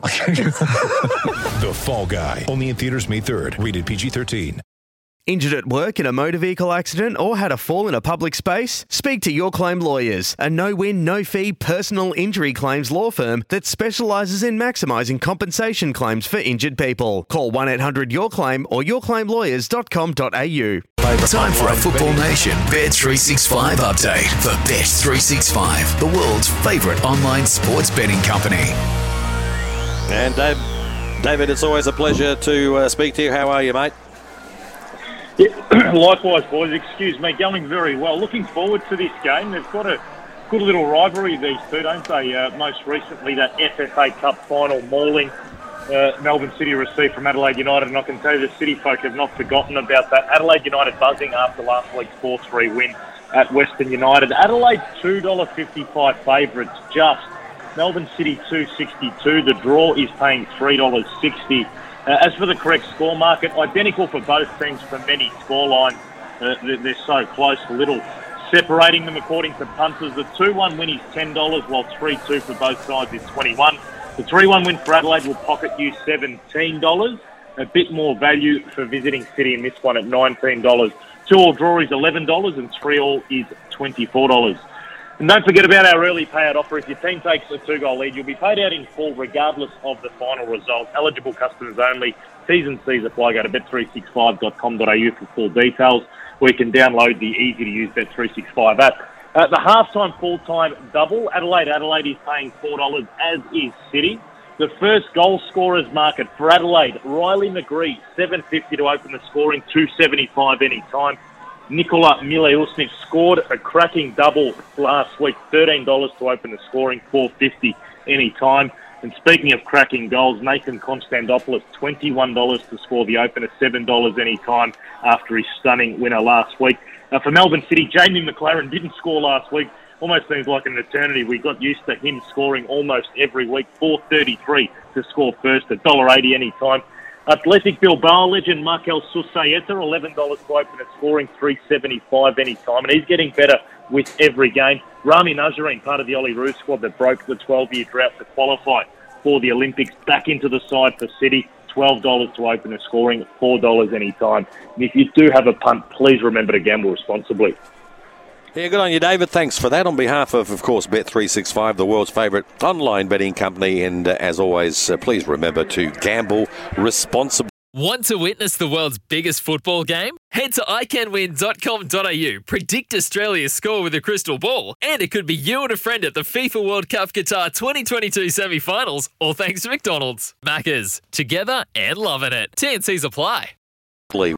The Fall Guy. Only in theaters May 3rd. Rated PG-13. Injured at work in a motor vehicle accident or had a fall in a public space? Speak to Your Claim Lawyers, a no win, no fee personal injury claims law firm that specialises in maximising compensation claims for injured people. Call 1 800 Your Claim or yourclaimlawyers.com.au. Time for a Football Nation Bet365 update for Bet365, the world's favourite online sports betting company. And Dave, David, it's always a pleasure to uh, speak to you. How are you, mate? Yeah, likewise, boys. Excuse me. Going very well. Looking forward to this game. They've got a good little rivalry, these two, don't they? Uh, most recently, that FFA Cup final mauling uh, Melbourne City received from Adelaide United. And I can tell you the City folk have not forgotten about that. Adelaide United buzzing after last week's 4 3 win at Western United. Adelaide $2.55 favourites just. Melbourne City 262. The draw is paying $3.60. Uh, as for the correct score market, identical for both teams for many scorelines. Uh, they're, so close, little separating them according to punters. The 2-1 win is $10, while 3-2 for both sides is 21 The 3-1 win for Adelaide will pocket you $17. A bit more value for visiting City in this one at $19. Two-all draw is $11 and three-all is $24. And don't forget about our early payout offer. If your team takes a two-goal lead, you'll be paid out in full regardless of the final result. Eligible customers only. T's and C's apply. Go to bet365.com.au for full details, you can download the easy-to-use Bet365 app. Uh, the halftime full-time double, Adelaide Adelaide is paying $4, as is City. The first goal scorers market for Adelaide, Riley McGree, 750 to open the scoring, 275 any time. Nikola Mileusnic scored a cracking double last week, $13 to open the scoring, 450 any time. And speaking of cracking goals, Nathan Konstandopoulos, $21 to score the opener, $7 any time after his stunning winner last week. Uh, for Melbourne City, Jamie Maclaren didn't score last week. Almost seems like an eternity. We got used to him scoring almost every week, 433 to score first, $1.80 any time. Athletic Bilbao legend Markel Susaeta, $11 to open at scoring, 375 any time. And he's getting better with every game. Ramy Najjarine, part of the Olyroos squad that broke the 12-year drought to qualify for the Olympics, back into the side for City. $12 to open a scoring, $4 any time. And if you do have a punt, please remember to gamble responsibly. Yeah, good on you, David. Thanks for that. On behalf of, of course, Bet365, the world's favourite online betting company. And uh, as always, uh, please remember to gamble responsibly. Want to witness the world's biggest football game? Head to iCanWin.com.au, predict Australia's score with a crystal ball, and it could be you and a friend at the FIFA World Cup Qatar 2022 semi finals, all thanks to McDonald's. Maccas, together and loving it. TNCs apply.